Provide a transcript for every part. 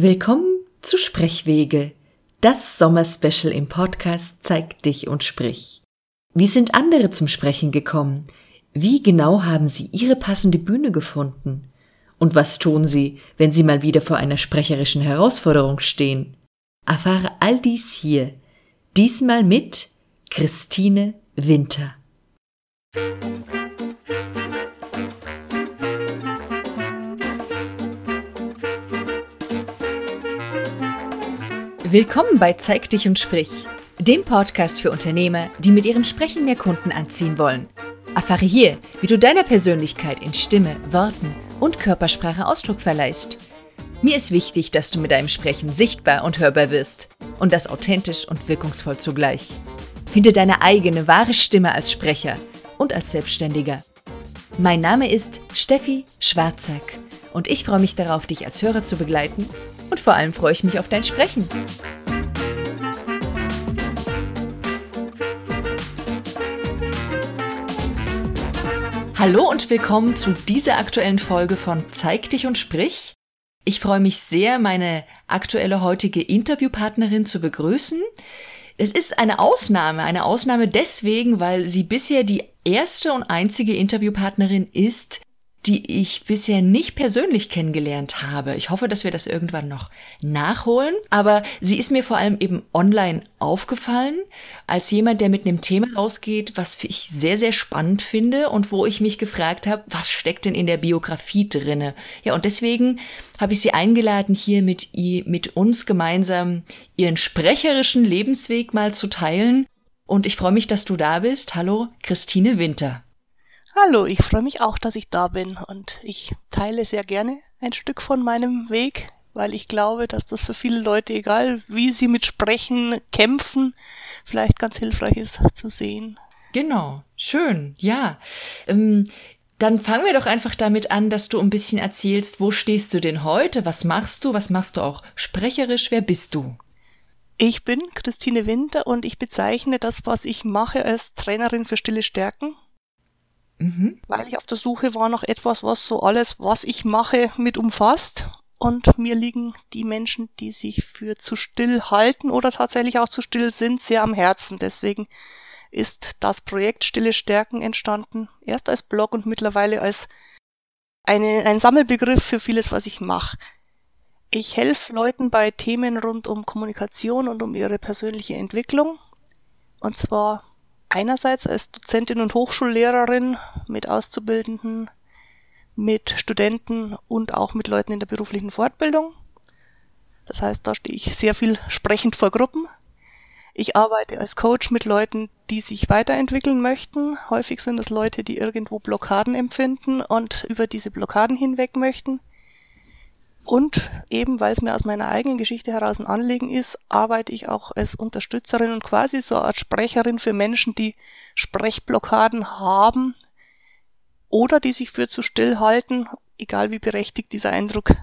Willkommen zu Sprechwege. Das Sommerspecial im Podcast zeigt dich und sprich. Wie sind andere zum Sprechen gekommen? Wie genau haben sie ihre passende Bühne gefunden? Und was tun sie, wenn sie mal wieder vor einer sprecherischen Herausforderung stehen? Erfahre all dies hier. Diesmal mit Christine Winter. Willkommen bei Zeig dich und sprich, dem Podcast für Unternehmer, die mit ihrem Sprechen mehr Kunden anziehen wollen. Erfahre hier, wie du deiner Persönlichkeit in Stimme, Worten und Körpersprache Ausdruck verleihst. Mir ist wichtig, dass du mit deinem Sprechen sichtbar und hörbar wirst und das authentisch und wirkungsvoll zugleich. Finde deine eigene wahre Stimme als Sprecher und als Selbstständiger. Mein Name ist Steffi Schwarzack und ich freue mich darauf, dich als Hörer zu begleiten und vor allem freue ich mich auf dein Sprechen. Hallo und willkommen zu dieser aktuellen Folge von Zeig dich und sprich. Ich freue mich sehr, meine aktuelle heutige Interviewpartnerin zu begrüßen. Es ist eine Ausnahme, eine Ausnahme deswegen, weil sie bisher die erste und einzige Interviewpartnerin ist, die ich bisher nicht persönlich kennengelernt habe. Ich hoffe, dass wir das irgendwann noch nachholen. Aber sie ist mir vor allem eben online aufgefallen, als jemand, der mit einem Thema rausgeht, was ich sehr, sehr spannend finde und wo ich mich gefragt habe, was steckt denn in der Biografie drinne? Ja, und deswegen habe ich sie eingeladen, hier mit, ihr, mit uns gemeinsam ihren sprecherischen Lebensweg mal zu teilen. Und ich freue mich, dass du da bist. Hallo, Christine Winter. Hallo, ich freue mich auch, dass ich da bin und ich teile sehr gerne ein Stück von meinem Weg, weil ich glaube, dass das für viele Leute, egal wie sie mit Sprechen kämpfen, vielleicht ganz hilfreich ist zu sehen. Genau, schön, ja. Ähm, dann fangen wir doch einfach damit an, dass du ein bisschen erzählst, wo stehst du denn heute, was machst du, was machst du auch sprecherisch, wer bist du? Ich bin Christine Winter und ich bezeichne das, was ich mache, als Trainerin für stille Stärken. Mhm. Weil ich auf der Suche war nach etwas, was so alles, was ich mache, mit umfasst. Und mir liegen die Menschen, die sich für zu still halten oder tatsächlich auch zu still sind, sehr am Herzen. Deswegen ist das Projekt Stille Stärken entstanden. Erst als Blog und mittlerweile als eine, ein Sammelbegriff für vieles, was ich mache. Ich helfe Leuten bei Themen rund um Kommunikation und um ihre persönliche Entwicklung. Und zwar einerseits als Dozentin und Hochschullehrerin mit Auszubildenden, mit Studenten und auch mit Leuten in der beruflichen Fortbildung. Das heißt, da stehe ich sehr viel sprechend vor Gruppen. Ich arbeite als Coach mit Leuten, die sich weiterentwickeln möchten. Häufig sind es Leute, die irgendwo Blockaden empfinden und über diese Blockaden hinweg möchten. Und eben, weil es mir aus meiner eigenen Geschichte heraus ein Anliegen ist, arbeite ich auch als Unterstützerin und quasi so als Sprecherin für Menschen, die Sprechblockaden haben oder die sich für zu still halten, egal wie berechtigt dieser Eindruck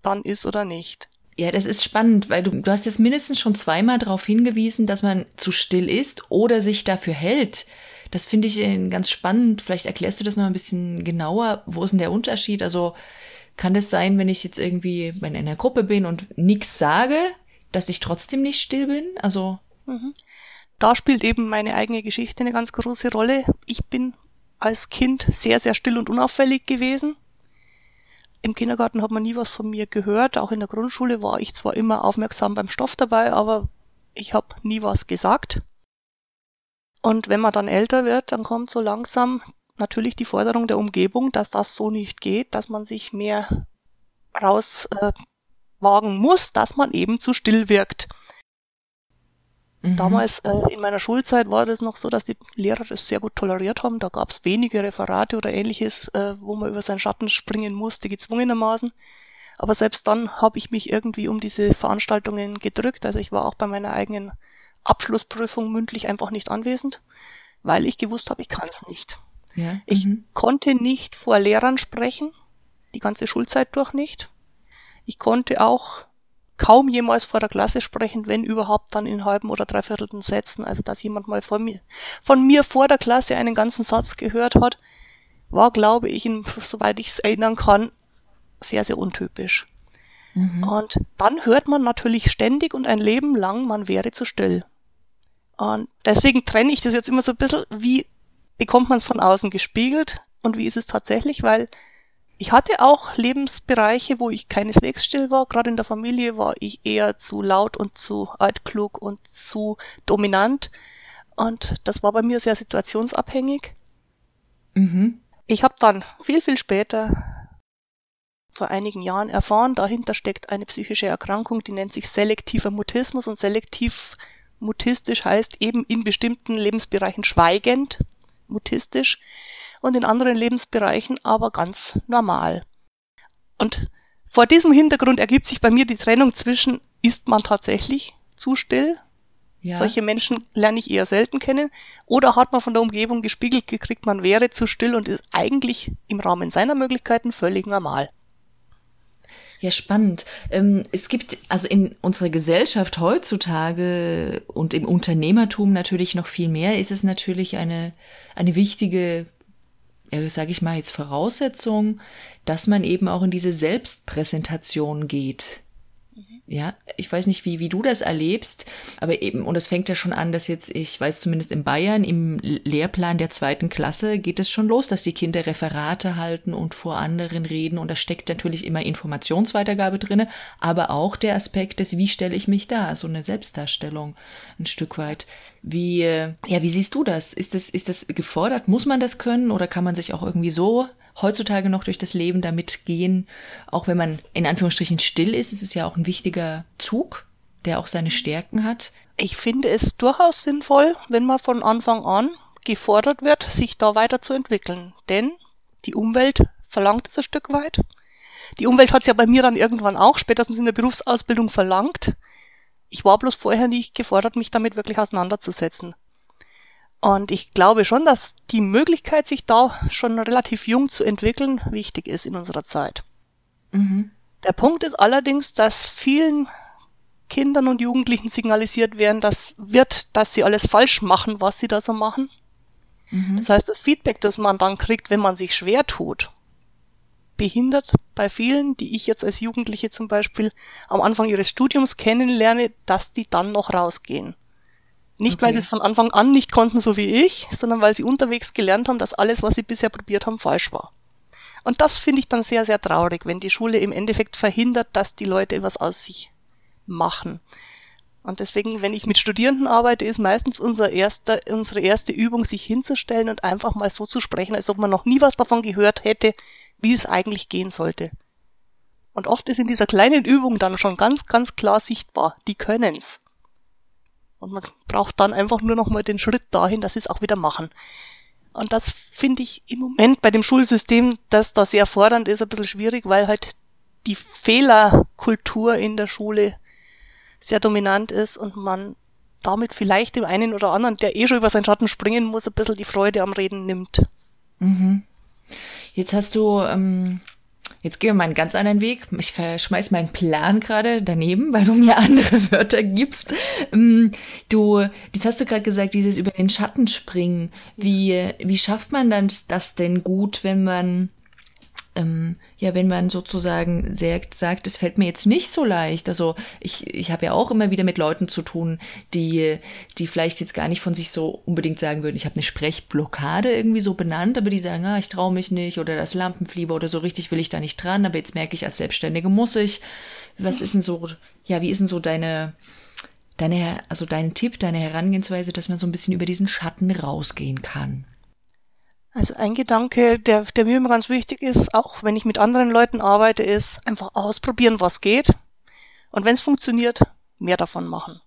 dann ist oder nicht. Ja, das ist spannend, weil du, du hast jetzt mindestens schon zweimal darauf hingewiesen, dass man zu still ist oder sich dafür hält. Das finde ich äh, ganz spannend. Vielleicht erklärst du das noch ein bisschen genauer. Wo ist denn der Unterschied? Also, kann es sein, wenn ich jetzt irgendwie in einer Gruppe bin und nichts sage, dass ich trotzdem nicht still bin? Also. Mhm. Da spielt eben meine eigene Geschichte eine ganz große Rolle. Ich bin als Kind sehr, sehr still und unauffällig gewesen. Im Kindergarten hat man nie was von mir gehört. Auch in der Grundschule war ich zwar immer aufmerksam beim Stoff dabei, aber ich habe nie was gesagt. Und wenn man dann älter wird, dann kommt so langsam natürlich die Forderung der Umgebung, dass das so nicht geht, dass man sich mehr rauswagen äh, muss, dass man eben zu still wirkt. Mhm. Damals äh, in meiner Schulzeit war das noch so, dass die Lehrer das sehr gut toleriert haben. Da gab es wenige Referate oder ähnliches, äh, wo man über seinen Schatten springen musste, gezwungenermaßen. Aber selbst dann habe ich mich irgendwie um diese Veranstaltungen gedrückt. Also ich war auch bei meiner eigenen Abschlussprüfung mündlich einfach nicht anwesend, weil ich gewusst habe, ich kann es nicht. Ja. Ich mhm. konnte nicht vor Lehrern sprechen, die ganze Schulzeit durch nicht. Ich konnte auch kaum jemals vor der Klasse sprechen, wenn überhaupt dann in halben oder dreiviertelten Sätzen. Also dass jemand mal von mir, von mir vor der Klasse einen ganzen Satz gehört hat, war, glaube ich, in, soweit ich es erinnern kann, sehr, sehr untypisch. Mhm. Und dann hört man natürlich ständig und ein Leben lang, man wäre zu still. Und deswegen trenne ich das jetzt immer so ein bisschen, wie bekommt man es von außen gespiegelt und wie ist es tatsächlich, weil ich hatte auch Lebensbereiche, wo ich keineswegs still war. Gerade in der Familie war ich eher zu laut und zu altklug und zu dominant. Und das war bei mir sehr situationsabhängig. Mhm. Ich habe dann viel, viel später, vor einigen Jahren erfahren, dahinter steckt eine psychische Erkrankung, die nennt sich selektiver Mutismus. Und selektiv mutistisch heißt eben in bestimmten Lebensbereichen schweigend mutistisch und in anderen Lebensbereichen aber ganz normal. Und vor diesem Hintergrund ergibt sich bei mir die Trennung zwischen, ist man tatsächlich zu still? Ja. Solche Menschen lerne ich eher selten kennen. Oder hat man von der Umgebung gespiegelt gekriegt, man wäre zu still und ist eigentlich im Rahmen seiner Möglichkeiten völlig normal. Ja, spannend. Ähm, es gibt also in unserer Gesellschaft heutzutage und im Unternehmertum natürlich noch viel mehr, ist es natürlich eine, eine wichtige, ja, sage ich mal jetzt Voraussetzung, dass man eben auch in diese Selbstpräsentation geht. Ja, ich weiß nicht, wie, wie du das erlebst, aber eben, und es fängt ja schon an, dass jetzt, ich weiß zumindest in Bayern, im Lehrplan der zweiten Klasse geht es schon los, dass die Kinder Referate halten und vor anderen reden und da steckt natürlich immer Informationsweitergabe drinne, aber auch der Aspekt des, wie stelle ich mich da, so eine Selbstdarstellung ein Stück weit. Wie, ja, wie siehst du das? Ist das, ist das gefordert? Muss man das können oder kann man sich auch irgendwie so heutzutage noch durch das Leben damit gehen. Auch wenn man in Anführungsstrichen still ist, ist es ja auch ein wichtiger Zug, der auch seine Stärken hat. Ich finde es durchaus sinnvoll, wenn man von Anfang an gefordert wird, sich da weiterzuentwickeln. Denn die Umwelt verlangt es ein Stück weit. Die Umwelt hat es ja bei mir dann irgendwann auch spätestens in der Berufsausbildung verlangt. Ich war bloß vorher nicht gefordert, mich damit wirklich auseinanderzusetzen. Und ich glaube schon, dass die Möglichkeit, sich da schon relativ jung zu entwickeln, wichtig ist in unserer Zeit. Mhm. Der Punkt ist allerdings, dass vielen Kindern und Jugendlichen signalisiert werden, dass wird, dass sie alles falsch machen, was sie da so machen. Mhm. Das heißt, das Feedback, das man dann kriegt, wenn man sich schwer tut, behindert bei vielen, die ich jetzt als Jugendliche zum Beispiel am Anfang ihres Studiums kennenlerne, dass die dann noch rausgehen. Nicht, okay. weil sie es von Anfang an nicht konnten, so wie ich, sondern weil sie unterwegs gelernt haben, dass alles, was sie bisher probiert haben, falsch war. Und das finde ich dann sehr, sehr traurig, wenn die Schule im Endeffekt verhindert, dass die Leute was aus sich machen. Und deswegen, wenn ich mit Studierenden arbeite, ist meistens unser erster, unsere erste Übung, sich hinzustellen und einfach mal so zu sprechen, als ob man noch nie was davon gehört hätte, wie es eigentlich gehen sollte. Und oft ist in dieser kleinen Übung dann schon ganz, ganz klar sichtbar, die können's. Und man braucht dann einfach nur noch mal den Schritt dahin, dass sie es auch wieder machen. Und das finde ich im Moment bei dem Schulsystem, das da sehr fordernd ist, ein bisschen schwierig, weil halt die Fehlerkultur in der Schule sehr dominant ist und man damit vielleicht dem einen oder anderen, der eh schon über seinen Schatten springen muss, ein bisschen die Freude am Reden nimmt. Mhm. Jetzt hast du ähm, Jetzt gehen wir mal einen ganz anderen Weg. Ich verschmeiß meinen Plan gerade daneben, weil du mir andere Wörter gibst. Ähm, du, jetzt hast du gerade gesagt, dieses über den Schatten springen. Wie, wie schafft man dann das denn gut, wenn man ähm, ja, wenn man sozusagen sagt, sagt, es fällt mir jetzt nicht so leicht. Also ich, ich habe ja auch immer wieder mit Leuten zu tun, die, die vielleicht jetzt gar nicht von sich so unbedingt sagen würden, ich habe eine Sprechblockade irgendwie so benannt, aber die sagen, ah, ich traue mich nicht oder das Lampenfieber oder so richtig will ich da nicht dran, aber jetzt merke ich, als Selbstständige muss ich. Was ist denn so, ja, wie ist denn so deine, deine, also dein Tipp, deine Herangehensweise, dass man so ein bisschen über diesen Schatten rausgehen kann? Also ein Gedanke, der, der mir immer ganz wichtig ist, auch wenn ich mit anderen Leuten arbeite, ist einfach ausprobieren, was geht. Und wenn es funktioniert, mehr davon machen.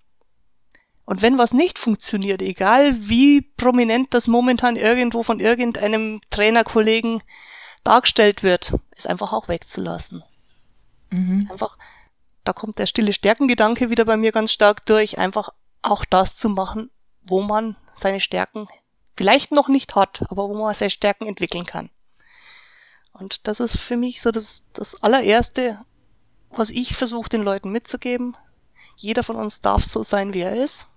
Und wenn was nicht funktioniert, egal wie prominent das momentan irgendwo von irgendeinem Trainerkollegen dargestellt wird, ist einfach auch wegzulassen. Mhm. Einfach, da kommt der stille Stärkengedanke wieder bei mir ganz stark durch, einfach auch das zu machen, wo man seine Stärken vielleicht noch nicht hat, aber wo man seine Stärken entwickeln kann. Und das ist für mich so das, das allererste, was ich versuche den Leuten mitzugeben. Jeder von uns darf so sein, wie er ist.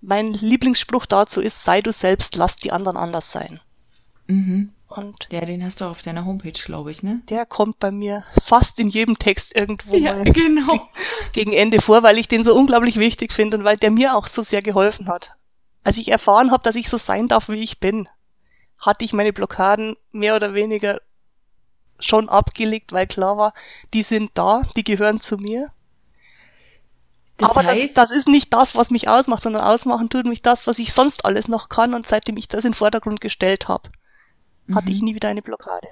Mein Lieblingsspruch dazu ist, sei du selbst, lass die anderen anders sein. Mhm. Und ja, den hast du auf deiner Homepage, glaube ich, ne? Der kommt bei mir fast in jedem Text irgendwo ja, mal genau. gegen Ende vor, weil ich den so unglaublich wichtig finde und weil der mir auch so sehr geholfen hat. Als ich erfahren habe, dass ich so sein darf, wie ich bin, hatte ich meine Blockaden mehr oder weniger schon abgelegt, weil klar war, die sind da, die gehören zu mir. Das Aber heißt, das, das, ist nicht das, was mich ausmacht, sondern ausmachen tut mich das, was ich sonst alles noch kann. Und seitdem ich das in den Vordergrund gestellt habe, mhm. hatte ich nie wieder eine Blockade.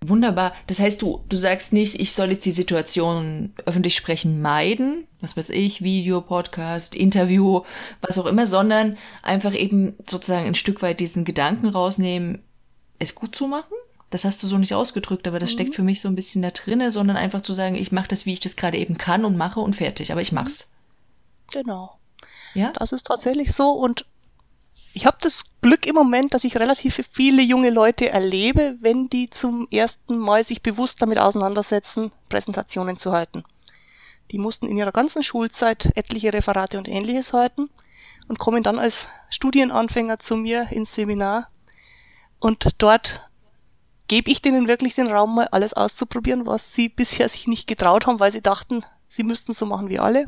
Wunderbar. Das heißt, du, du sagst nicht, ich soll jetzt die Situation öffentlich sprechen meiden, was weiß ich, Video, Podcast, Interview, was auch immer, sondern einfach eben sozusagen ein Stück weit diesen Gedanken rausnehmen, es gut zu machen das hast du so nicht ausgedrückt, aber das mhm. steckt für mich so ein bisschen da drinne, sondern einfach zu sagen, ich mache das, wie ich das gerade eben kann und mache und fertig, aber ich mhm. mach's. Genau. Ja. Das ist tatsächlich so und ich habe das Glück im Moment, dass ich relativ viele junge Leute erlebe, wenn die zum ersten Mal sich bewusst damit auseinandersetzen, Präsentationen zu halten. Die mussten in ihrer ganzen Schulzeit etliche Referate und ähnliches halten und kommen dann als Studienanfänger zu mir ins Seminar und dort gebe ich denen wirklich den Raum, mal alles auszuprobieren, was sie bisher sich nicht getraut haben, weil sie dachten, sie müssten so machen wie alle.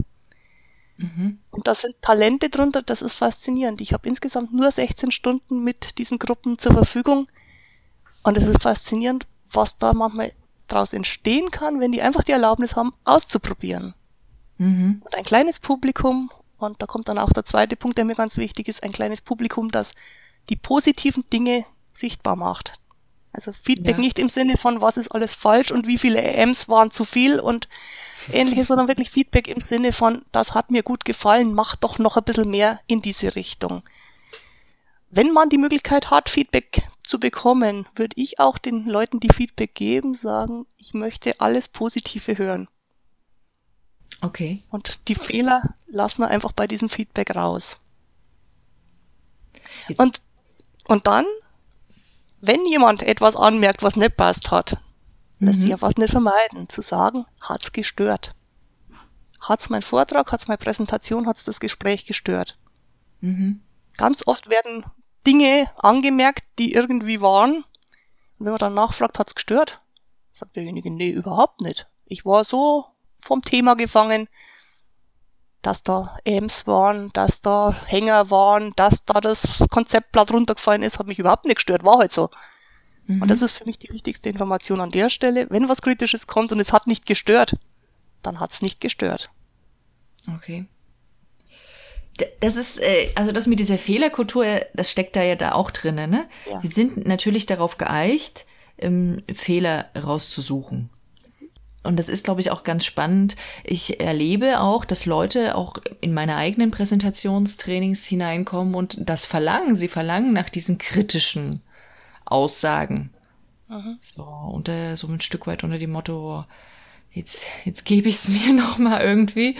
Mhm. Und da sind Talente drunter, das ist faszinierend. Ich habe insgesamt nur 16 Stunden mit diesen Gruppen zur Verfügung. Und es ist faszinierend, was da manchmal daraus entstehen kann, wenn die einfach die Erlaubnis haben, auszuprobieren. Mhm. Und ein kleines Publikum, und da kommt dann auch der zweite Punkt, der mir ganz wichtig ist, ein kleines Publikum, das die positiven Dinge sichtbar macht. Also Feedback ja. nicht im Sinne von, was ist alles falsch und wie viele EMs waren zu viel und ähnliches, sondern wirklich Feedback im Sinne von, das hat mir gut gefallen, mach doch noch ein bisschen mehr in diese Richtung. Wenn man die Möglichkeit hat, Feedback zu bekommen, würde ich auch den Leuten, die Feedback geben, sagen, ich möchte alles Positive hören. Okay. Und die Fehler lassen wir einfach bei diesem Feedback raus. Jetzt. Und, und dann wenn jemand etwas anmerkt, was nicht passt hat, lässt sich ja fast nicht vermeiden, zu sagen, hat's gestört. Hat's mein Vortrag, hat's meine Präsentation, hat's das Gespräch gestört. Mhm. Ganz oft werden Dinge angemerkt, die irgendwie waren. Und wenn man dann nachfragt, hat's gestört? Sagt derjenige, nee, überhaupt nicht. Ich war so vom Thema gefangen, dass da Ems waren, dass da Hänger waren, dass da das Konzeptblatt runtergefallen ist, hat mich überhaupt nicht gestört, war halt so. Mhm. Und das ist für mich die wichtigste Information an der Stelle. Wenn was Kritisches kommt und es hat nicht gestört, dann hat es nicht gestört. Okay. Das ist, äh, also das mit dieser Fehlerkultur, das steckt da ja da auch drin, ne? Ja. Wir sind natürlich darauf geeicht, ähm, Fehler rauszusuchen. Und das ist, glaube ich, auch ganz spannend. Ich erlebe auch, dass Leute auch in meine eigenen Präsentationstrainings hineinkommen und das verlangen. Sie verlangen nach diesen kritischen Aussagen. Mhm. So, unter, so ein Stück weit unter dem Motto, jetzt, jetzt gebe ich es mir noch mal irgendwie,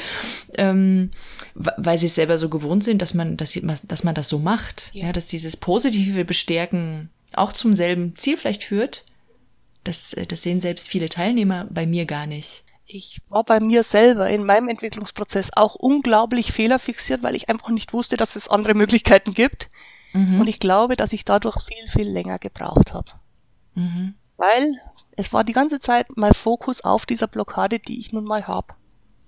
ähm, weil sie es selber so gewohnt sind, dass man, dass, dass man das so macht, ja. ja, dass dieses positive Bestärken auch zum selben Ziel vielleicht führt, das, äh, das sehen selbst viele Teilnehmer bei mir gar nicht. Ich war bei mir selber in meinem Entwicklungsprozess auch unglaublich fehlerfixiert, weil ich einfach nicht wusste, dass es andere Möglichkeiten gibt. Mhm. Und ich glaube, dass ich dadurch viel, viel länger gebraucht habe. Mhm. Weil es war die ganze Zeit mein Fokus auf dieser Blockade, die ich nun mal habe.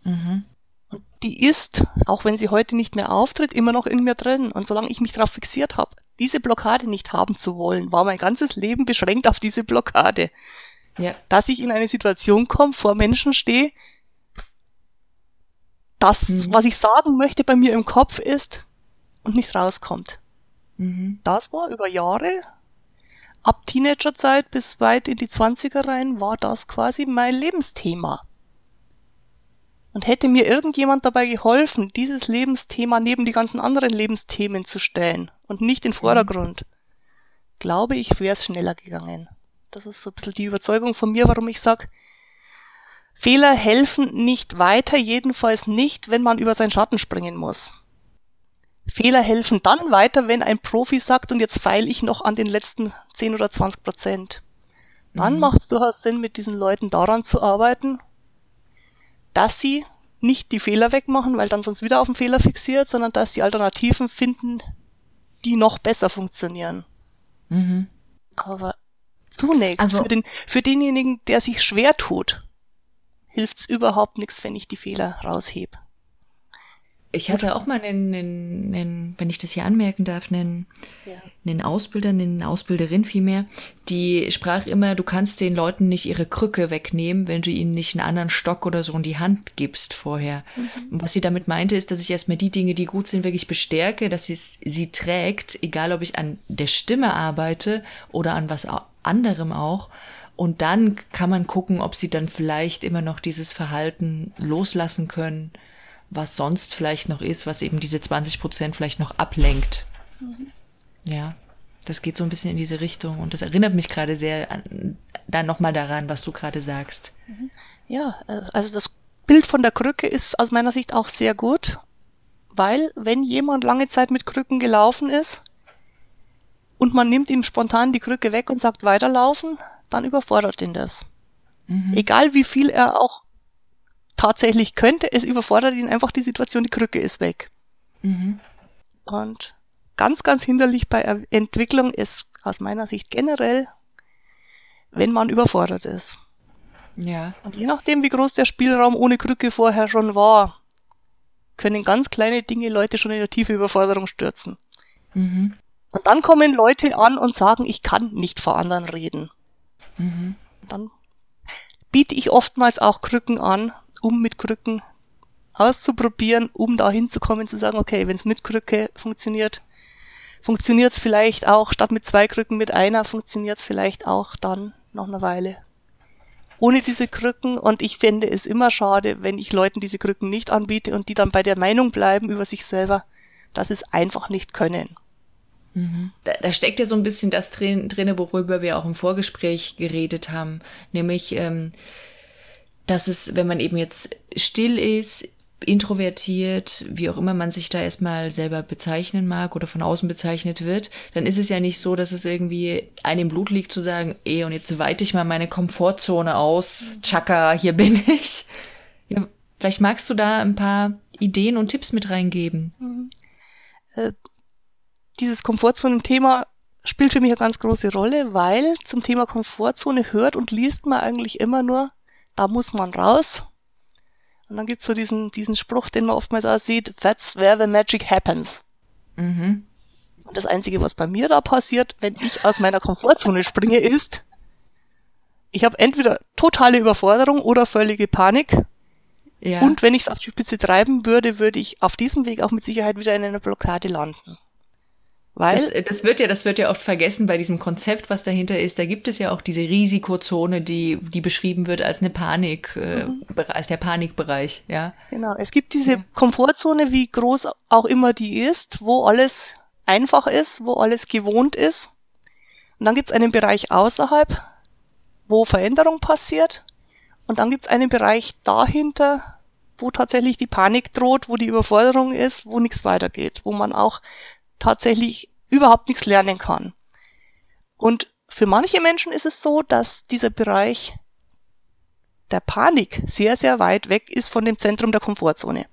Mhm. Und die ist, auch wenn sie heute nicht mehr auftritt, immer noch in mir drin. Und solange ich mich darauf fixiert habe, diese Blockade nicht haben zu wollen, war mein ganzes Leben beschränkt auf diese Blockade. Ja. Dass ich in eine Situation komme, vor Menschen stehe, das, mhm. was ich sagen möchte, bei mir im Kopf ist und nicht rauskommt. Mhm. Das war über Jahre, ab Teenagerzeit bis weit in die Zwanziger rein, war das quasi mein Lebensthema. Und hätte mir irgendjemand dabei geholfen, dieses Lebensthema neben die ganzen anderen Lebensthemen zu stellen und nicht in den Vordergrund, mhm. glaube ich, wäre es schneller gegangen. Das ist so ein bisschen die Überzeugung von mir, warum ich sage, Fehler helfen nicht weiter, jedenfalls nicht, wenn man über seinen Schatten springen muss. Fehler helfen dann weiter, wenn ein Profi sagt, und jetzt feile ich noch an den letzten 10 oder 20 Prozent. Dann mhm. macht es durchaus Sinn, mit diesen Leuten daran zu arbeiten dass sie nicht die Fehler wegmachen, weil dann sonst wieder auf den Fehler fixiert, sondern dass sie Alternativen finden, die noch besser funktionieren. Mhm. Aber Zunächst. Also, für, den, für denjenigen, der sich schwer tut, hilft's überhaupt nichts, wenn ich die Fehler raushebe. Ich hatte auch mal einen, einen, einen, wenn ich das hier anmerken darf, einen, ja. einen Ausbilder, eine Ausbilderin vielmehr, die sprach immer, du kannst den Leuten nicht ihre Krücke wegnehmen, wenn du ihnen nicht einen anderen Stock oder so in die Hand gibst vorher. Mhm. Und was sie damit meinte, ist, dass ich erstmal die Dinge, die gut sind, wirklich bestärke, dass sie sie trägt, egal ob ich an der Stimme arbeite oder an was anderem auch. Und dann kann man gucken, ob sie dann vielleicht immer noch dieses Verhalten loslassen können was sonst vielleicht noch ist, was eben diese 20 Prozent vielleicht noch ablenkt. Mhm. Ja, das geht so ein bisschen in diese Richtung und das erinnert mich gerade sehr an, dann nochmal daran, was du gerade sagst. Mhm. Ja, äh, also das Bild von der Krücke ist aus meiner Sicht auch sehr gut, weil wenn jemand lange Zeit mit Krücken gelaufen ist und man nimmt ihm spontan die Krücke weg und sagt weiterlaufen, dann überfordert ihn das. Mhm. Egal wie viel er auch tatsächlich könnte, es überfordert ihn einfach die Situation, die Krücke ist weg. Mhm. Und ganz, ganz hinderlich bei Entwicklung ist aus meiner Sicht generell, wenn man überfordert ist. Ja. Und je nachdem, wie groß der Spielraum ohne Krücke vorher schon war, können ganz kleine Dinge Leute schon in eine tiefe Überforderung stürzen. Mhm. Und dann kommen Leute an und sagen, ich kann nicht vor anderen reden. Mhm. Dann biete ich oftmals auch Krücken an, um mit Krücken auszuprobieren, um da hinzukommen, zu sagen, okay, wenn es mit Krücke funktioniert, funktioniert es vielleicht auch, statt mit zwei Krücken mit einer, funktioniert es vielleicht auch dann noch eine Weile. Ohne diese Krücken und ich fände es immer schade, wenn ich Leuten diese Krücken nicht anbiete und die dann bei der Meinung bleiben über sich selber, dass sie es einfach nicht können. Mhm. Da, da, steckt ja so ein bisschen das drin, drin, worüber wir auch im Vorgespräch geredet haben, nämlich ähm, dass es, wenn man eben jetzt still ist, introvertiert, wie auch immer man sich da erstmal selber bezeichnen mag oder von außen bezeichnet wird, dann ist es ja nicht so, dass es irgendwie einem im Blut liegt zu sagen, eh, und jetzt weite ich mal meine Komfortzone aus, Chaka, hier bin ich. Ja, vielleicht magst du da ein paar Ideen und Tipps mit reingeben. Mhm. Äh, dieses Komfortzonen-Thema spielt für mich eine ganz große Rolle, weil zum Thema Komfortzone hört und liest man eigentlich immer nur, da muss man raus. Und dann gibt's so diesen, diesen Spruch, den man oftmals auch sieht, that's where the magic happens. Mhm. Und das Einzige, was bei mir da passiert, wenn ich aus meiner Komfortzone springe, ist, ich habe entweder totale Überforderung oder völlige Panik. Ja. Und wenn ich es auf die Spitze treiben würde, würde ich auf diesem Weg auch mit Sicherheit wieder in einer Blockade landen. Weil das, äh, das, wird ja, das wird ja oft vergessen bei diesem Konzept, was dahinter ist. Da gibt es ja auch diese Risikozone, die, die beschrieben wird als eine Panik, äh, mhm. als der Panikbereich, ja. Genau. Es gibt diese ja. Komfortzone, wie groß auch immer die ist, wo alles einfach ist, wo alles gewohnt ist. Und dann gibt es einen Bereich außerhalb, wo Veränderung passiert. Und dann gibt es einen Bereich dahinter, wo tatsächlich die Panik droht, wo die Überforderung ist, wo nichts weitergeht, wo man auch tatsächlich überhaupt nichts lernen kann. Und für manche Menschen ist es so, dass dieser Bereich der Panik sehr, sehr weit weg ist von dem Zentrum der Komfortzone.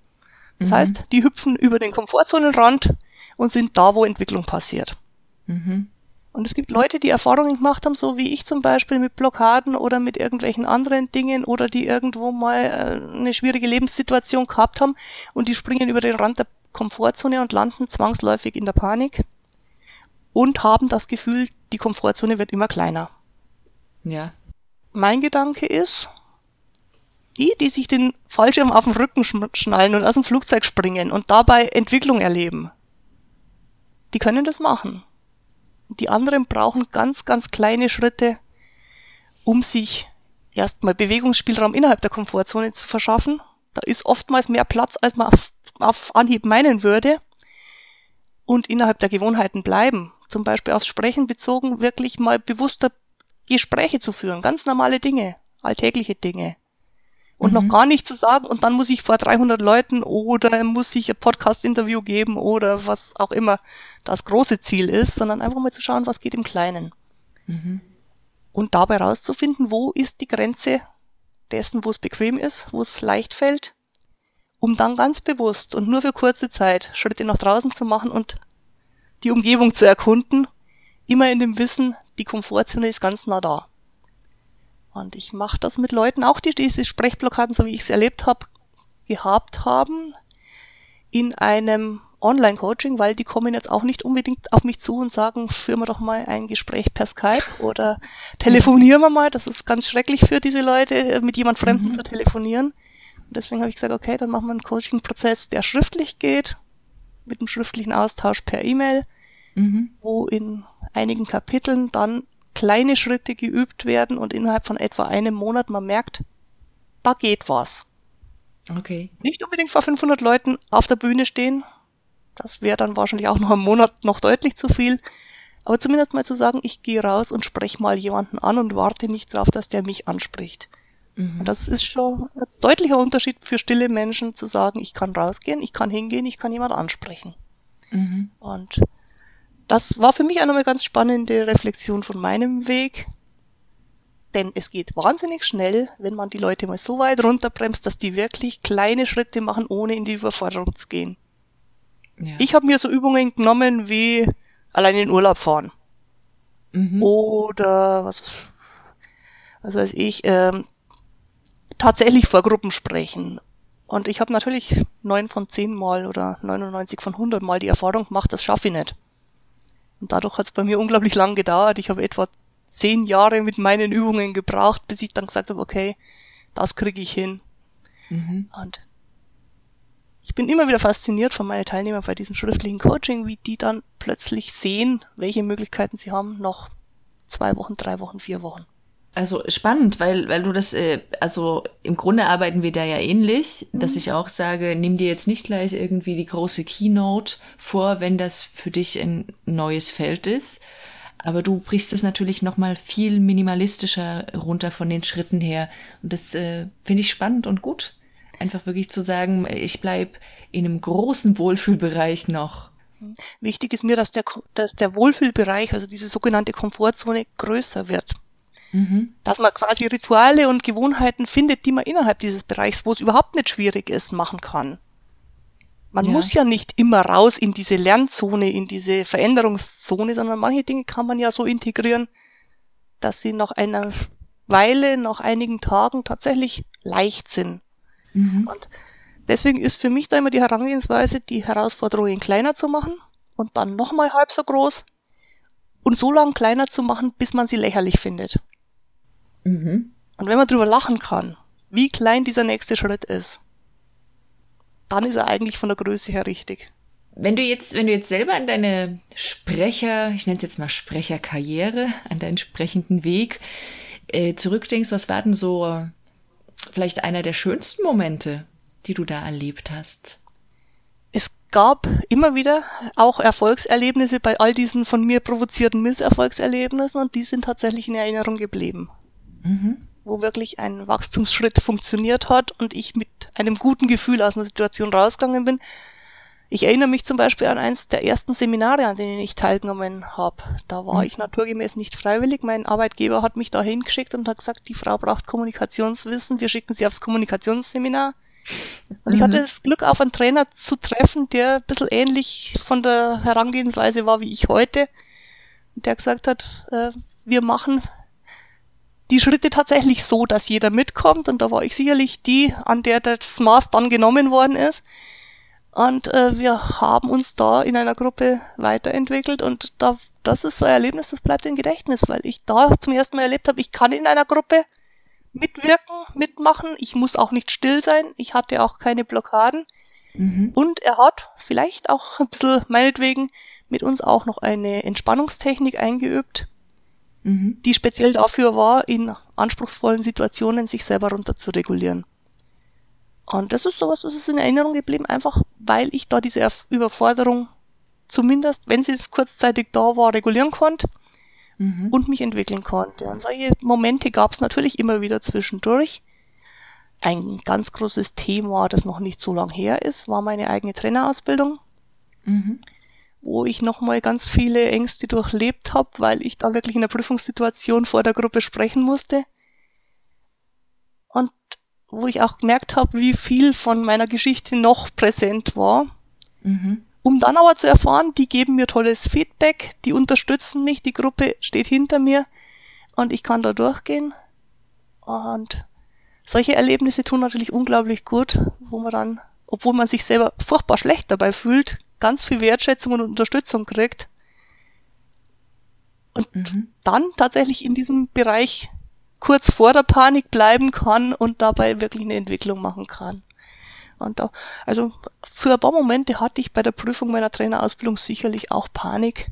Das mhm. heißt, die hüpfen über den Komfortzonenrand und sind da, wo Entwicklung passiert. Mhm. Und es gibt Leute, die Erfahrungen gemacht haben, so wie ich zum Beispiel mit Blockaden oder mit irgendwelchen anderen Dingen oder die irgendwo mal äh, eine schwierige Lebenssituation gehabt haben und die springen über den Rand der Komfortzone und landen zwangsläufig in der Panik und haben das Gefühl, die Komfortzone wird immer kleiner. Ja. Mein Gedanke ist, die, die sich den Fallschirm auf den Rücken schnallen und aus dem Flugzeug springen und dabei Entwicklung erleben, die können das machen. Die anderen brauchen ganz, ganz kleine Schritte, um sich erstmal Bewegungsspielraum innerhalb der Komfortzone zu verschaffen. Da ist oftmals mehr Platz, als man auf auf Anhieb meinen würde und innerhalb der Gewohnheiten bleiben, zum Beispiel aufs Sprechen bezogen, wirklich mal bewusster Gespräche zu führen, ganz normale Dinge, alltägliche Dinge. Und mhm. noch gar nicht zu sagen, und dann muss ich vor 300 Leuten oder muss ich ein Podcast-Interview geben oder was auch immer das große Ziel ist, sondern einfach mal zu schauen, was geht im Kleinen. Mhm. Und dabei rauszufinden, wo ist die Grenze dessen, wo es bequem ist, wo es leicht fällt um dann ganz bewusst und nur für kurze Zeit Schritte nach draußen zu machen und die Umgebung zu erkunden, immer in dem Wissen, die Komfortzone ist ganz nah da. Und ich mache das mit Leuten, auch die diese Sprechblockaden, so wie ich es erlebt habe, gehabt haben, in einem Online-Coaching, weil die kommen jetzt auch nicht unbedingt auf mich zu und sagen, führen wir doch mal ein Gespräch per Skype oder telefonieren wir mal. Das ist ganz schrecklich für diese Leute, mit jemand Fremden mhm. zu telefonieren. Und deswegen habe ich gesagt, okay, dann machen wir einen Coaching-Prozess, der schriftlich geht, mit einem schriftlichen Austausch per E-Mail, mhm. wo in einigen Kapiteln dann kleine Schritte geübt werden und innerhalb von etwa einem Monat man merkt, da geht was. Okay. Nicht unbedingt vor 500 Leuten auf der Bühne stehen. Das wäre dann wahrscheinlich auch noch im Monat noch deutlich zu viel. Aber zumindest mal zu sagen, ich gehe raus und spreche mal jemanden an und warte nicht darauf, dass der mich anspricht. Mhm. Und das ist schon ein deutlicher Unterschied für stille Menschen zu sagen, ich kann rausgehen, ich kann hingehen, ich kann jemand ansprechen. Mhm. Und das war für mich auch nochmal ganz spannende Reflexion von meinem Weg. Denn es geht wahnsinnig schnell, wenn man die Leute mal so weit runterbremst, dass die wirklich kleine Schritte machen, ohne in die Überforderung zu gehen. Ja. Ich habe mir so Übungen genommen wie allein in Urlaub fahren. Mhm. Oder was, was weiß ich, ähm, tatsächlich vor Gruppen sprechen. Und ich habe natürlich neun von zehn Mal oder 99 von 100 Mal die Erfahrung gemacht, das schaffe ich nicht. Und dadurch hat es bei mir unglaublich lang gedauert. Ich habe etwa zehn Jahre mit meinen Übungen gebraucht, bis ich dann gesagt habe, okay, das kriege ich hin. Mhm. Und ich bin immer wieder fasziniert von meinen Teilnehmern bei diesem schriftlichen Coaching, wie die dann plötzlich sehen, welche Möglichkeiten sie haben, noch zwei Wochen, drei Wochen, vier Wochen. Also spannend, weil, weil du das, äh, also im Grunde arbeiten wir da ja ähnlich, mhm. dass ich auch sage, nimm dir jetzt nicht gleich irgendwie die große Keynote vor, wenn das für dich ein neues Feld ist. Aber du brichst es natürlich nochmal viel minimalistischer runter von den Schritten her. Und das äh, finde ich spannend und gut. Einfach wirklich zu sagen, ich bleib in einem großen Wohlfühlbereich noch. Wichtig ist mir, dass der, dass der Wohlfühlbereich, also diese sogenannte Komfortzone, größer wird. Mhm. Dass man quasi Rituale und Gewohnheiten findet, die man innerhalb dieses Bereichs, wo es überhaupt nicht schwierig ist, machen kann. Man ja. muss ja nicht immer raus in diese Lernzone, in diese Veränderungszone, sondern manche Dinge kann man ja so integrieren, dass sie nach einer Weile, nach einigen Tagen tatsächlich leicht sind. Mhm. Und deswegen ist für mich da immer die Herangehensweise, die Herausforderungen kleiner zu machen und dann nochmal halb so groß und so lang kleiner zu machen, bis man sie lächerlich findet. Mhm. Und wenn man drüber lachen kann, wie klein dieser nächste Schritt ist, dann ist er eigentlich von der Größe her richtig. Wenn du jetzt, wenn du jetzt selber an deine Sprecher, ich nenne es jetzt mal Sprecherkarriere, an deinen sprechenden Weg äh, zurückdenkst, was war denn so vielleicht einer der schönsten Momente, die du da erlebt hast? Es gab immer wieder auch Erfolgserlebnisse bei all diesen von mir provozierten Misserfolgserlebnissen und die sind tatsächlich in Erinnerung geblieben mhm. wo wirklich ein Wachstumsschritt funktioniert hat und ich mit einem guten Gefühl aus einer Situation rausgegangen bin. Ich erinnere mich zum Beispiel an eins der ersten Seminare, an denen ich teilgenommen habe. Da war mhm. ich naturgemäß nicht freiwillig. Mein Arbeitgeber hat mich da hingeschickt und hat gesagt, die Frau braucht Kommunikationswissen, wir schicken sie aufs Kommunikationsseminar. Und ich hatte mhm. das Glück, auf einen Trainer zu treffen, der ein bisschen ähnlich von der Herangehensweise war wie ich heute. Der gesagt hat, äh, wir machen die Schritte tatsächlich so, dass jeder mitkommt. Und da war ich sicherlich die, an der das Maß dann genommen worden ist. Und äh, wir haben uns da in einer Gruppe weiterentwickelt und da, das ist so ein Erlebnis, das bleibt im Gedächtnis, weil ich da zum ersten Mal erlebt habe, ich kann in einer Gruppe mitwirken, mitmachen, ich muss auch nicht still sein, ich hatte auch keine Blockaden. Mhm. Und er hat vielleicht auch ein bisschen meinetwegen mit uns auch noch eine Entspannungstechnik eingeübt, mhm. die speziell dafür war, in anspruchsvollen Situationen sich selber runter zu regulieren. Und das ist sowas, das ist in Erinnerung geblieben, einfach weil ich da diese Überforderung zumindest, wenn sie kurzzeitig da war, regulieren konnte mhm. und mich entwickeln konnte. Und solche Momente gab es natürlich immer wieder zwischendurch. Ein ganz großes Thema, das noch nicht so lang her ist, war meine eigene Trainerausbildung. Mhm wo ich nochmal ganz viele Ängste durchlebt habe, weil ich da wirklich in der Prüfungssituation vor der Gruppe sprechen musste. Und wo ich auch gemerkt habe, wie viel von meiner Geschichte noch präsent war. Mhm. Um dann aber zu erfahren, die geben mir tolles Feedback, die unterstützen mich, die Gruppe steht hinter mir und ich kann da durchgehen. Und solche Erlebnisse tun natürlich unglaublich gut, wo man dann, obwohl man sich selber furchtbar schlecht dabei fühlt, ganz viel Wertschätzung und Unterstützung kriegt. Und mhm. dann tatsächlich in diesem Bereich kurz vor der Panik bleiben kann und dabei wirklich eine Entwicklung machen kann. Und da, also für ein paar Momente hatte ich bei der Prüfung meiner Trainerausbildung sicherlich auch Panik.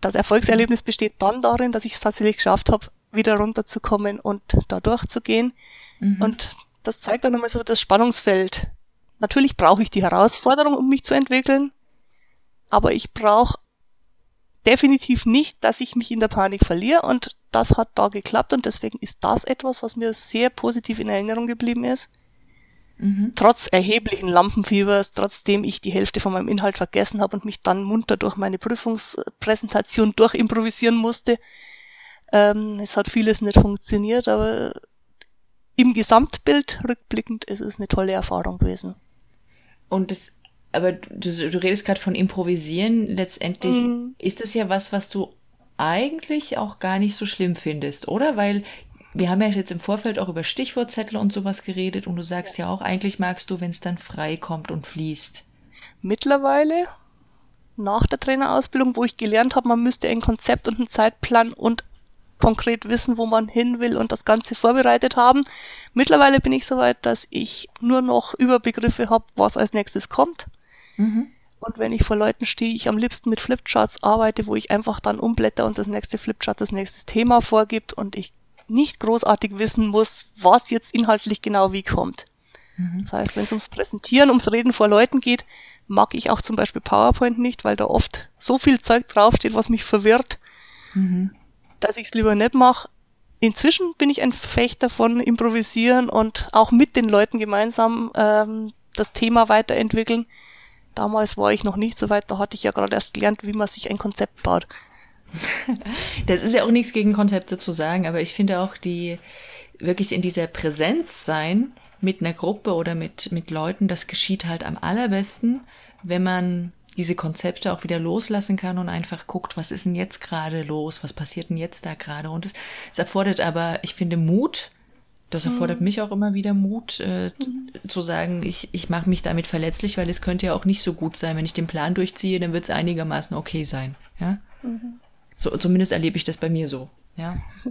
Das Erfolgserlebnis besteht dann darin, dass ich es tatsächlich geschafft habe, wieder runterzukommen und da durchzugehen. Mhm. Und das zeigt dann nochmal so das Spannungsfeld. Natürlich brauche ich die Herausforderung, um mich zu entwickeln, aber ich brauche definitiv nicht, dass ich mich in der Panik verliere und das hat da geklappt und deswegen ist das etwas, was mir sehr positiv in Erinnerung geblieben ist. Mhm. Trotz erheblichen Lampenfiebers, trotzdem ich die Hälfte von meinem Inhalt vergessen habe und mich dann munter durch meine Prüfungspräsentation durchimprovisieren musste. Ähm, es hat vieles nicht funktioniert, aber im Gesamtbild rückblickend ist es eine tolle Erfahrung gewesen. Und das aber du, du redest gerade von Improvisieren. Letztendlich mhm. ist das ja was, was du eigentlich auch gar nicht so schlimm findest, oder? Weil wir haben ja jetzt im Vorfeld auch über Stichwortzettel und sowas geredet und du sagst ja, ja auch, eigentlich magst du, wenn es dann frei kommt und fließt. Mittlerweile, nach der Trainerausbildung, wo ich gelernt habe, man müsste ein Konzept und einen Zeitplan und konkret wissen, wo man hin will und das Ganze vorbereitet haben. Mittlerweile bin ich soweit, dass ich nur noch Überbegriffe habe, was als nächstes kommt. Mhm. Und wenn ich vor Leuten stehe, ich am liebsten mit Flipcharts arbeite, wo ich einfach dann umblätter und das nächste Flipchart das nächste Thema vorgibt und ich nicht großartig wissen muss, was jetzt inhaltlich genau wie kommt. Mhm. Das heißt, wenn es ums Präsentieren, ums Reden vor Leuten geht, mag ich auch zum Beispiel PowerPoint nicht, weil da oft so viel Zeug draufsteht, was mich verwirrt, mhm. Dass ich es lieber nicht mache. Inzwischen bin ich ein Verfechter von Improvisieren und auch mit den Leuten gemeinsam ähm, das Thema weiterentwickeln. Damals war ich noch nicht so weit, da hatte ich ja gerade erst gelernt, wie man sich ein Konzept baut. Das ist ja auch nichts gegen Konzepte zu sagen, aber ich finde auch die wirklich in dieser Präsenz sein mit einer Gruppe oder mit, mit Leuten, das geschieht halt am allerbesten, wenn man diese Konzepte auch wieder loslassen kann und einfach guckt, was ist denn jetzt gerade los, was passiert denn jetzt da gerade. Und es, erfordert aber, ich finde, Mut. Das erfordert mhm. mich auch immer wieder Mut, äh, mhm. zu sagen, ich, ich mache mich damit verletzlich, weil es könnte ja auch nicht so gut sein. Wenn ich den Plan durchziehe, dann wird es einigermaßen okay sein. Ja. Mhm. So, zumindest erlebe ich das bei mir so. Ja.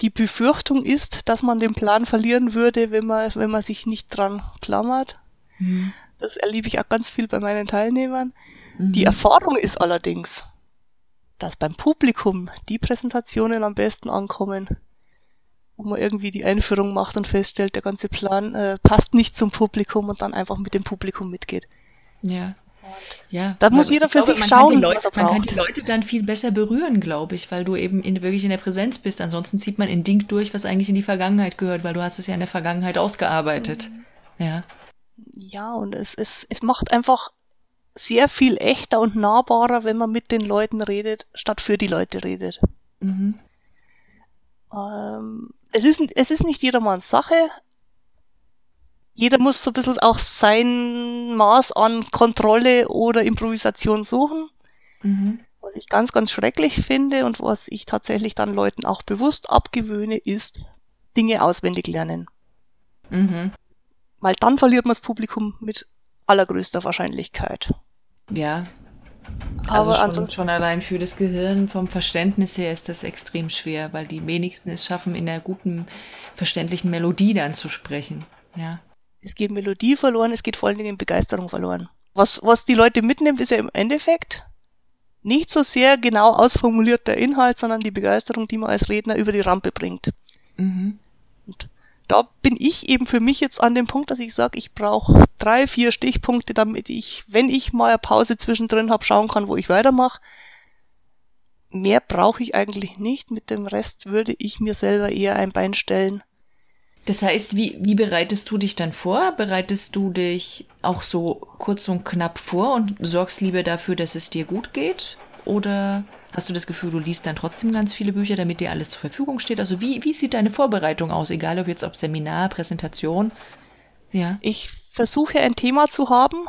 Die Befürchtung ist, dass man den Plan verlieren würde, wenn man, wenn man sich nicht dran klammert. Das erlebe ich auch ganz viel bei meinen Teilnehmern. Mhm. Die Erfahrung ist allerdings, dass beim Publikum die Präsentationen am besten ankommen, wo man irgendwie die Einführung macht und feststellt, der ganze Plan äh, passt nicht zum Publikum und dann einfach mit dem Publikum mitgeht. Ja. Ja, da muss jeder für glaube, sich schauen. Leute, man kann die Leute dann viel besser berühren, glaube ich, weil du eben in, wirklich in der Präsenz bist. Ansonsten zieht man ein Ding durch, was eigentlich in die Vergangenheit gehört, weil du hast es ja in der Vergangenheit ausgearbeitet. Mhm. Ja. Ja, und es, es, es macht einfach sehr viel echter und nahbarer, wenn man mit den Leuten redet, statt für die Leute redet. Mhm. Ähm, es, ist, es ist nicht jedermanns Sache, jeder muss so ein bisschen auch sein Maß an Kontrolle oder Improvisation suchen. Mhm. Was ich ganz, ganz schrecklich finde und was ich tatsächlich dann Leuten auch bewusst abgewöhne, ist Dinge auswendig lernen. Mhm. Weil dann verliert man das Publikum mit allergrößter Wahrscheinlichkeit. Ja. Also schon, also, schon allein für das Gehirn vom Verständnis her ist das extrem schwer, weil die wenigsten es schaffen, in einer guten, verständlichen Melodie dann zu sprechen. Ja. Es geht Melodie verloren, es geht vor allen Dingen Begeisterung verloren. Was, was die Leute mitnimmt, ist ja im Endeffekt nicht so sehr genau ausformulierter Inhalt, sondern die Begeisterung, die man als Redner über die Rampe bringt. Mhm. Da bin ich eben für mich jetzt an dem Punkt, dass ich sage, ich brauche drei, vier Stichpunkte, damit ich, wenn ich mal eine Pause zwischendrin habe, schauen kann, wo ich weitermache. Mehr brauche ich eigentlich nicht. Mit dem Rest würde ich mir selber eher ein Bein stellen. Das heißt, wie, wie bereitest du dich dann vor? Bereitest du dich auch so kurz und knapp vor und sorgst lieber dafür, dass es dir gut geht? Oder hast du das Gefühl, du liest dann trotzdem ganz viele Bücher, damit dir alles zur Verfügung steht? Also wie, wie sieht deine Vorbereitung aus? Egal ob jetzt ob Seminar, Präsentation. Ja. Ich versuche ein Thema zu haben,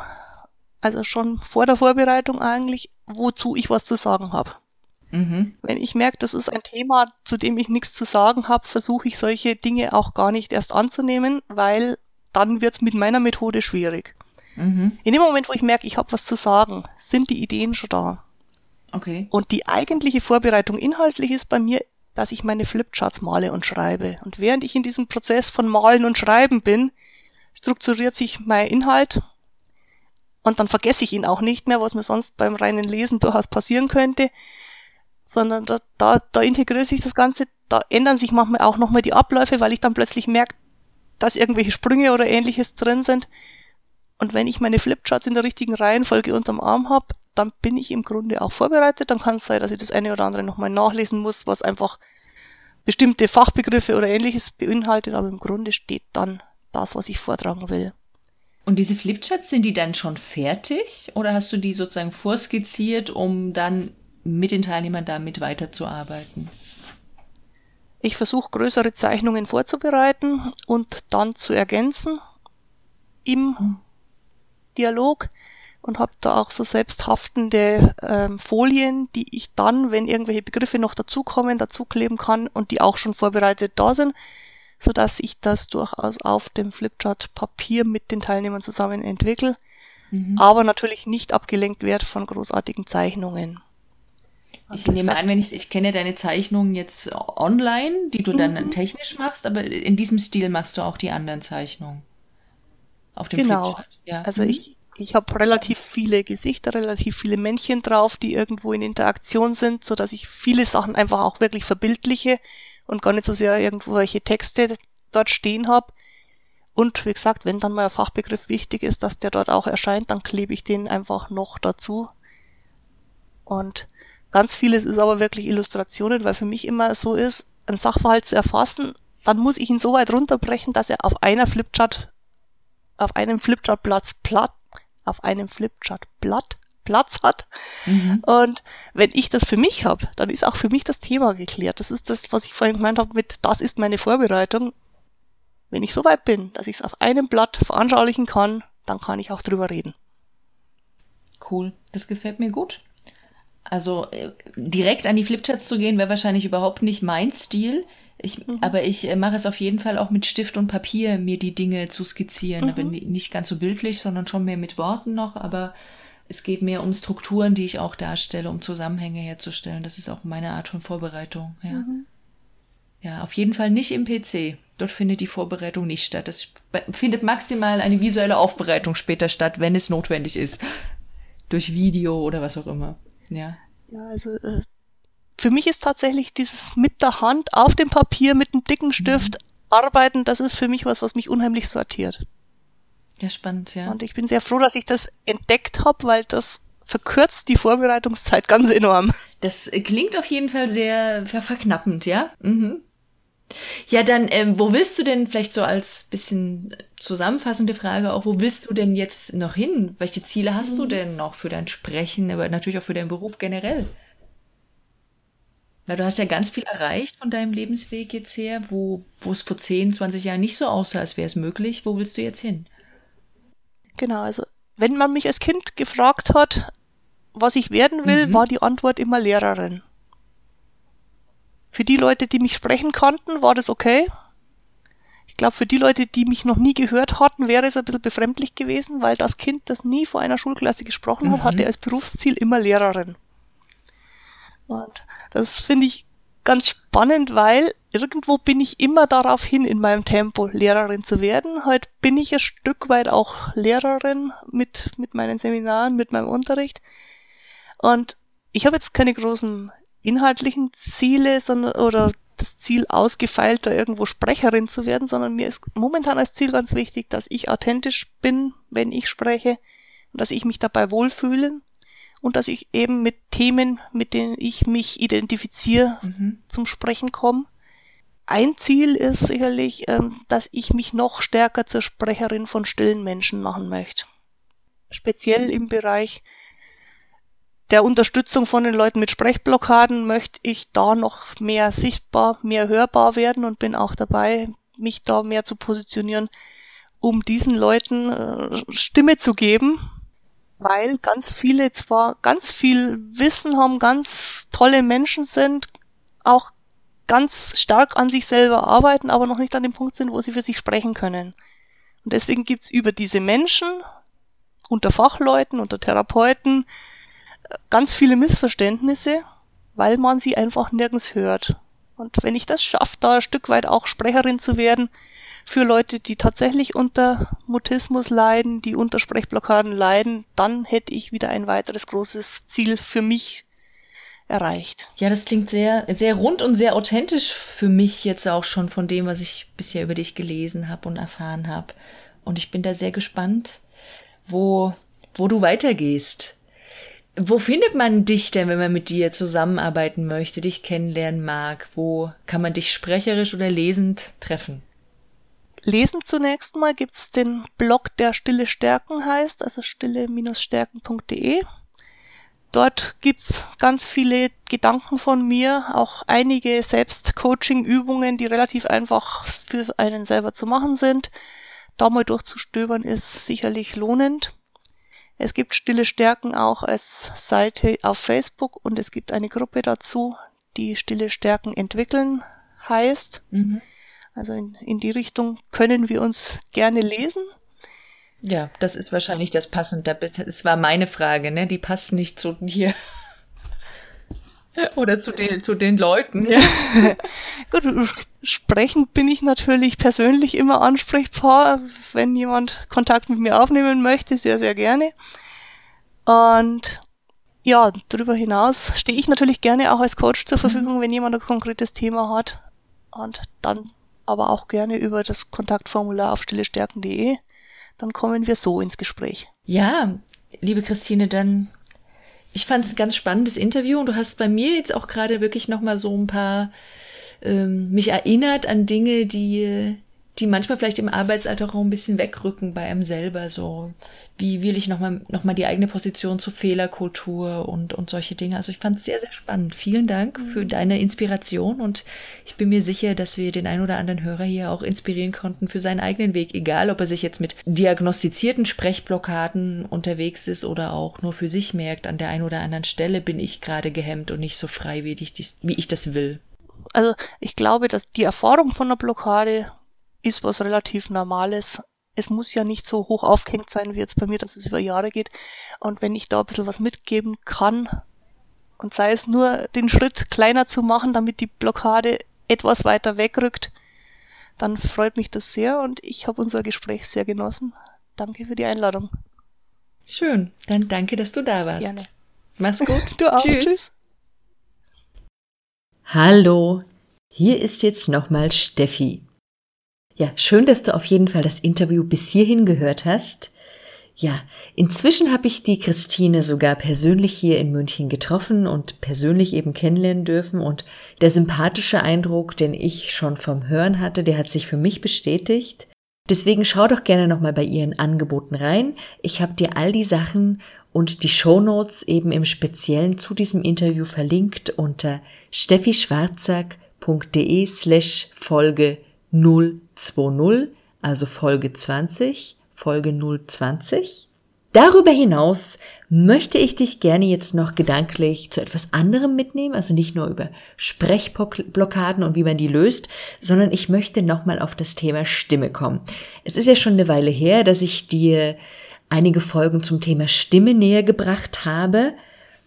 also schon vor der Vorbereitung eigentlich, wozu ich was zu sagen habe. Mhm. Wenn ich merke, das ist ein Thema, zu dem ich nichts zu sagen habe, versuche ich solche Dinge auch gar nicht erst anzunehmen, weil dann wird es mit meiner Methode schwierig. Mhm. In dem Moment, wo ich merke, ich habe was zu sagen, sind die Ideen schon da. Okay. Und die eigentliche Vorbereitung inhaltlich ist bei mir, dass ich meine Flipcharts male und schreibe. Und während ich in diesem Prozess von Malen und Schreiben bin, strukturiert sich mein Inhalt und dann vergesse ich ihn auch nicht mehr, was mir sonst beim reinen Lesen durchaus passieren könnte, sondern da, da, da integriert sich das Ganze, da ändern sich manchmal auch nochmal die Abläufe, weil ich dann plötzlich merke, dass irgendwelche Sprünge oder ähnliches drin sind. Und wenn ich meine Flipcharts in der richtigen Reihenfolge unterm Arm habe, dann bin ich im Grunde auch vorbereitet. Dann kann es sein, dass ich das eine oder andere nochmal nachlesen muss, was einfach bestimmte Fachbegriffe oder ähnliches beinhaltet, aber im Grunde steht dann das, was ich vortragen will. Und diese Flipcharts, sind die dann schon fertig oder hast du die sozusagen vorskizziert, um dann mit den Teilnehmern damit weiterzuarbeiten? Ich versuche größere Zeichnungen vorzubereiten und dann zu ergänzen im hm. Dialog und habe da auch so selbsthaftende ähm, Folien, die ich dann, wenn irgendwelche Begriffe noch dazukommen, dazukleben kann und die auch schon vorbereitet da sind, so dass ich das durchaus auf dem Flipchart Papier mit den Teilnehmern zusammen entwickle, mhm. aber natürlich nicht abgelenkt werde von großartigen Zeichnungen. Ich nehme an, wenn ich, ich kenne deine Zeichnungen jetzt online, die du dann mhm. technisch machst, aber in diesem Stil machst du auch die anderen Zeichnungen. Auf dem genau. Flipchart. Ja. Also mhm. ich, ich habe relativ viele Gesichter, relativ viele Männchen drauf, die irgendwo in Interaktion sind, so dass ich viele Sachen einfach auch wirklich verbildliche und gar nicht so sehr irgendwelche Texte dort stehen habe. Und wie gesagt, wenn dann mal ein Fachbegriff wichtig ist, dass der dort auch erscheint, dann klebe ich den einfach noch dazu. Und ganz vieles ist aber wirklich Illustrationen, weil für mich immer so ist, einen Sachverhalt zu erfassen, dann muss ich ihn so weit runterbrechen, dass er auf einer Flipchart, auf einem Flipchartplatz platt auf einem Flipchart-Blatt Platz hat. Mhm. Und wenn ich das für mich habe, dann ist auch für mich das Thema geklärt. Das ist das, was ich vorhin gemeint habe mit, das ist meine Vorbereitung. Wenn ich so weit bin, dass ich es auf einem Blatt veranschaulichen kann, dann kann ich auch drüber reden. Cool, das gefällt mir gut. Also äh, direkt an die Flipcharts zu gehen, wäre wahrscheinlich überhaupt nicht mein Stil. Ich, mhm. Aber ich äh, mache es auf jeden Fall auch mit Stift und Papier, mir die Dinge zu skizzieren. Mhm. Aber nicht ganz so bildlich, sondern schon mehr mit Worten noch. Aber es geht mehr um Strukturen, die ich auch darstelle, um Zusammenhänge herzustellen. Das ist auch meine Art von Vorbereitung. Ja, mhm. ja auf jeden Fall nicht im PC. Dort findet die Vorbereitung nicht statt. Es findet maximal eine visuelle Aufbereitung später statt, wenn es notwendig ist. Durch Video oder was auch immer. Ja. Ja, also äh, für mich ist tatsächlich dieses mit der Hand auf dem Papier mit einem dicken Stift mhm. arbeiten, das ist für mich was, was mich unheimlich sortiert. Ja, spannend, ja. Und ich bin sehr froh, dass ich das entdeckt habe, weil das verkürzt die Vorbereitungszeit ganz enorm. Das klingt auf jeden Fall sehr verknappend, ja? Mhm. Ja, dann, ähm, wo willst du denn vielleicht so als bisschen zusammenfassende Frage auch, wo willst du denn jetzt noch hin? Welche Ziele hast mhm. du denn noch für dein Sprechen, aber natürlich auch für deinen Beruf generell? Weil du hast ja ganz viel erreicht von deinem Lebensweg jetzt her, wo, wo es vor 10, 20 Jahren nicht so aussah, als wäre es möglich. Wo willst du jetzt hin? Genau, also wenn man mich als Kind gefragt hat, was ich werden will, mhm. war die Antwort immer Lehrerin. Für die Leute, die mich sprechen konnten, war das okay. Ich glaube, für die Leute, die mich noch nie gehört hatten, wäre es ein bisschen befremdlich gewesen, weil das Kind, das nie vor einer Schulklasse gesprochen hat, mhm. hatte als Berufsziel immer Lehrerin. Und das finde ich ganz spannend, weil irgendwo bin ich immer darauf hin in meinem Tempo, Lehrerin zu werden. Heute bin ich ein Stück weit auch Lehrerin mit, mit meinen Seminaren, mit meinem Unterricht. Und ich habe jetzt keine großen inhaltlichen Ziele, sondern, oder das Ziel ausgefeilt, da irgendwo Sprecherin zu werden, sondern mir ist momentan als Ziel ganz wichtig, dass ich authentisch bin, wenn ich spreche und dass ich mich dabei wohlfühle und dass ich eben mit Themen, mit denen ich mich identifiziere, mhm. zum Sprechen komme. Ein Ziel ist sicherlich, ähm, dass ich mich noch stärker zur Sprecherin von stillen Menschen machen möchte. Speziell im Bereich der Unterstützung von den Leuten mit Sprechblockaden möchte ich da noch mehr sichtbar, mehr hörbar werden und bin auch dabei, mich da mehr zu positionieren, um diesen Leuten äh, Stimme zu geben, weil ganz viele zwar ganz viel Wissen haben, ganz tolle Menschen sind, auch ganz stark an sich selber arbeiten, aber noch nicht an dem Punkt sind, wo sie für sich sprechen können. Und deswegen gibt's über diese Menschen unter Fachleuten, unter Therapeuten ganz viele Missverständnisse, weil man sie einfach nirgends hört. Und wenn ich das schaffe, da ein Stück weit auch Sprecherin zu werden für Leute, die tatsächlich unter Mutismus leiden, die unter Sprechblockaden leiden, dann hätte ich wieder ein weiteres großes Ziel für mich erreicht. Ja, das klingt sehr, sehr rund und sehr authentisch für mich jetzt auch schon von dem, was ich bisher über dich gelesen habe und erfahren habe. Und ich bin da sehr gespannt, wo, wo du weitergehst. Wo findet man dich denn, wenn man mit dir zusammenarbeiten möchte, dich kennenlernen mag? Wo kann man dich sprecherisch oder lesend treffen? Lesen zunächst mal gibt's den Blog, der Stille Stärken heißt, also stille-stärken.de. Dort gibt's ganz viele Gedanken von mir, auch einige Selbstcoaching-Übungen, die relativ einfach für einen selber zu machen sind. Da mal durchzustöbern ist sicherlich lohnend. Es gibt Stille Stärken auch als Seite auf Facebook und es gibt eine Gruppe dazu, die Stille Stärken entwickeln heißt. Mhm. Also in, in die Richtung können wir uns gerne lesen. Ja, das ist wahrscheinlich das Passende. Das war meine Frage, ne? Die passt nicht zu dir. Oder zu den, zu den Leuten, ja. Gut, sprechend bin ich natürlich persönlich immer ansprechbar, wenn jemand Kontakt mit mir aufnehmen möchte, sehr, sehr gerne. Und ja, darüber hinaus stehe ich natürlich gerne auch als Coach zur mhm. Verfügung, wenn jemand ein konkretes Thema hat. Und dann aber auch gerne über das Kontaktformular auf stillestärken.de. Dann kommen wir so ins Gespräch. Ja, liebe Christine, dann ich fand es ein ganz spannendes Interview und du hast bei mir jetzt auch gerade wirklich noch mal so ein paar ähm, mich erinnert an Dinge, die die manchmal vielleicht im Arbeitsalltag auch ein bisschen wegrücken bei einem selber. So, wie will ich nochmal noch mal die eigene Position zur Fehlerkultur und, und solche Dinge. Also ich fand es sehr, sehr spannend. Vielen Dank für mhm. deine Inspiration und ich bin mir sicher, dass wir den ein oder anderen Hörer hier auch inspirieren konnten für seinen eigenen Weg, egal ob er sich jetzt mit diagnostizierten Sprechblockaden unterwegs ist oder auch nur für sich merkt, an der einen oder anderen Stelle bin ich gerade gehemmt und nicht so frei, wie ich, wie ich das will. Also ich glaube, dass die Erfahrung von einer Blockade ist was relativ Normales. Es muss ja nicht so hoch aufgehängt sein wie jetzt bei mir, dass es über Jahre geht. Und wenn ich da ein bisschen was mitgeben kann, und sei es nur den Schritt kleiner zu machen, damit die Blockade etwas weiter wegrückt, dann freut mich das sehr und ich habe unser Gespräch sehr genossen. Danke für die Einladung. Schön, dann danke, dass du da warst. Gerne. Mach's gut. Du auch. Tschüss. Tschüss. Hallo, hier ist jetzt nochmal Steffi. Ja, schön, dass du auf jeden Fall das Interview bis hierhin gehört hast. Ja, inzwischen habe ich die Christine sogar persönlich hier in München getroffen und persönlich eben kennenlernen dürfen und der sympathische Eindruck, den ich schon vom Hören hatte, der hat sich für mich bestätigt. Deswegen schau doch gerne nochmal bei ihren Angeboten rein. Ich habe dir all die Sachen und die Show Notes eben im Speziellen zu diesem Interview verlinkt unter steffischwarzack.de slash Folge 020, also Folge 20, Folge 020. Darüber hinaus möchte ich dich gerne jetzt noch gedanklich zu etwas anderem mitnehmen, also nicht nur über Sprechblockaden und wie man die löst, sondern ich möchte nochmal auf das Thema Stimme kommen. Es ist ja schon eine Weile her, dass ich dir einige Folgen zum Thema Stimme näher gebracht habe.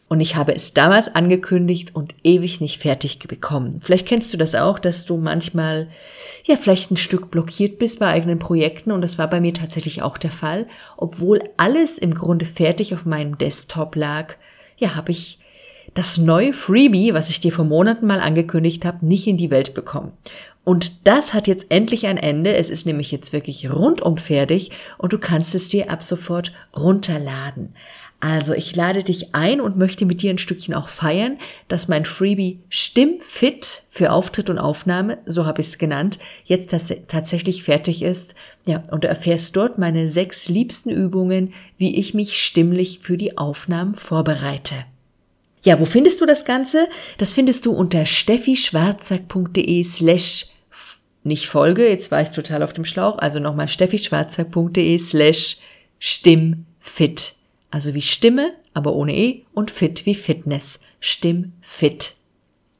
Und ich habe es damals angekündigt und ewig nicht fertig bekommen. Vielleicht kennst du das auch, dass du manchmal, ja, vielleicht ein Stück blockiert bist bei eigenen Projekten. Und das war bei mir tatsächlich auch der Fall. Obwohl alles im Grunde fertig auf meinem Desktop lag, ja, habe ich das neue Freebie, was ich dir vor Monaten mal angekündigt habe, nicht in die Welt bekommen. Und das hat jetzt endlich ein Ende. Es ist nämlich jetzt wirklich rundum fertig und du kannst es dir ab sofort runterladen. Also ich lade dich ein und möchte mit dir ein Stückchen auch feiern, dass mein Freebie Stimmfit für Auftritt und Aufnahme, so habe ich es genannt, jetzt tatsächlich fertig ist. Ja, und du erfährst dort meine sechs liebsten Übungen, wie ich mich stimmlich für die Aufnahmen vorbereite. Ja, wo findest du das Ganze? Das findest du unter steffischwarzack.de slash nicht Folge, jetzt war ich total auf dem Schlauch, also nochmal steffischwarzack.de slash stimmfit Also wie Stimme, aber ohne E und fit wie Fitness. Stimmfit.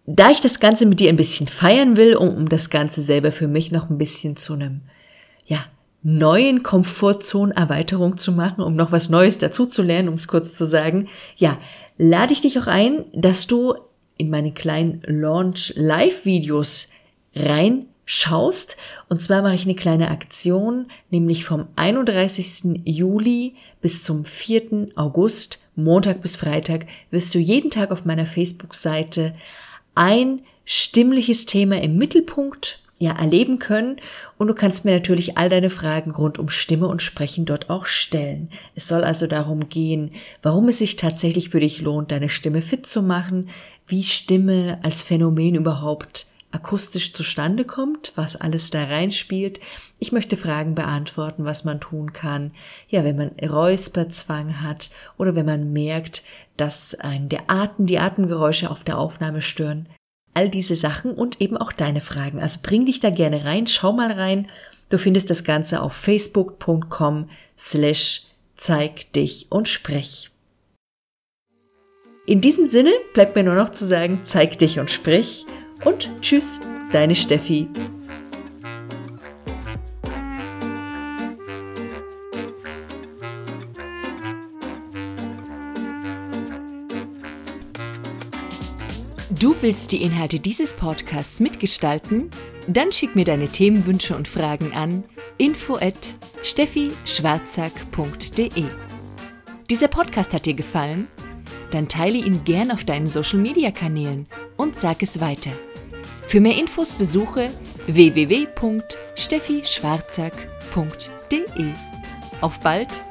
Da ich das Ganze mit dir ein bisschen feiern will, um, um das Ganze selber für mich noch ein bisschen zu einem, ja, neuen Komfortzonen-Erweiterung zu machen, um noch was Neues dazu zu lernen, um es kurz zu sagen, ja, lade ich dich auch ein, dass du in meine kleinen Launch-Live-Videos reinschaust. Und zwar mache ich eine kleine Aktion, nämlich vom 31. Juli bis zum 4. August, Montag bis Freitag, wirst du jeden Tag auf meiner Facebook-Seite ein stimmliches Thema im Mittelpunkt ja erleben können und du kannst mir natürlich all deine Fragen rund um Stimme und Sprechen dort auch stellen. Es soll also darum gehen, warum es sich tatsächlich für dich lohnt, deine Stimme fit zu machen, wie Stimme als Phänomen überhaupt akustisch zustande kommt, was alles da reinspielt. Ich möchte Fragen beantworten, was man tun kann, ja, wenn man Räusperzwang hat oder wenn man merkt, dass ein der Atem, die Atemgeräusche auf der Aufnahme stören. All diese Sachen und eben auch deine Fragen. Also bring dich da gerne rein, schau mal rein. Du findest das Ganze auf facebook.com slash zeig dich und sprech. In diesem Sinne bleibt mir nur noch zu sagen, zeig dich und sprich und tschüss, deine Steffi. Du willst die Inhalte dieses Podcasts mitgestalten? Dann schick mir deine Themenwünsche und Fragen an info at steffischwarzack.de. Dieser Podcast hat dir gefallen? Dann teile ihn gern auf deinen Social Media Kanälen und sag es weiter. Für mehr Infos besuche www.steffischwarzack.de. Auf bald!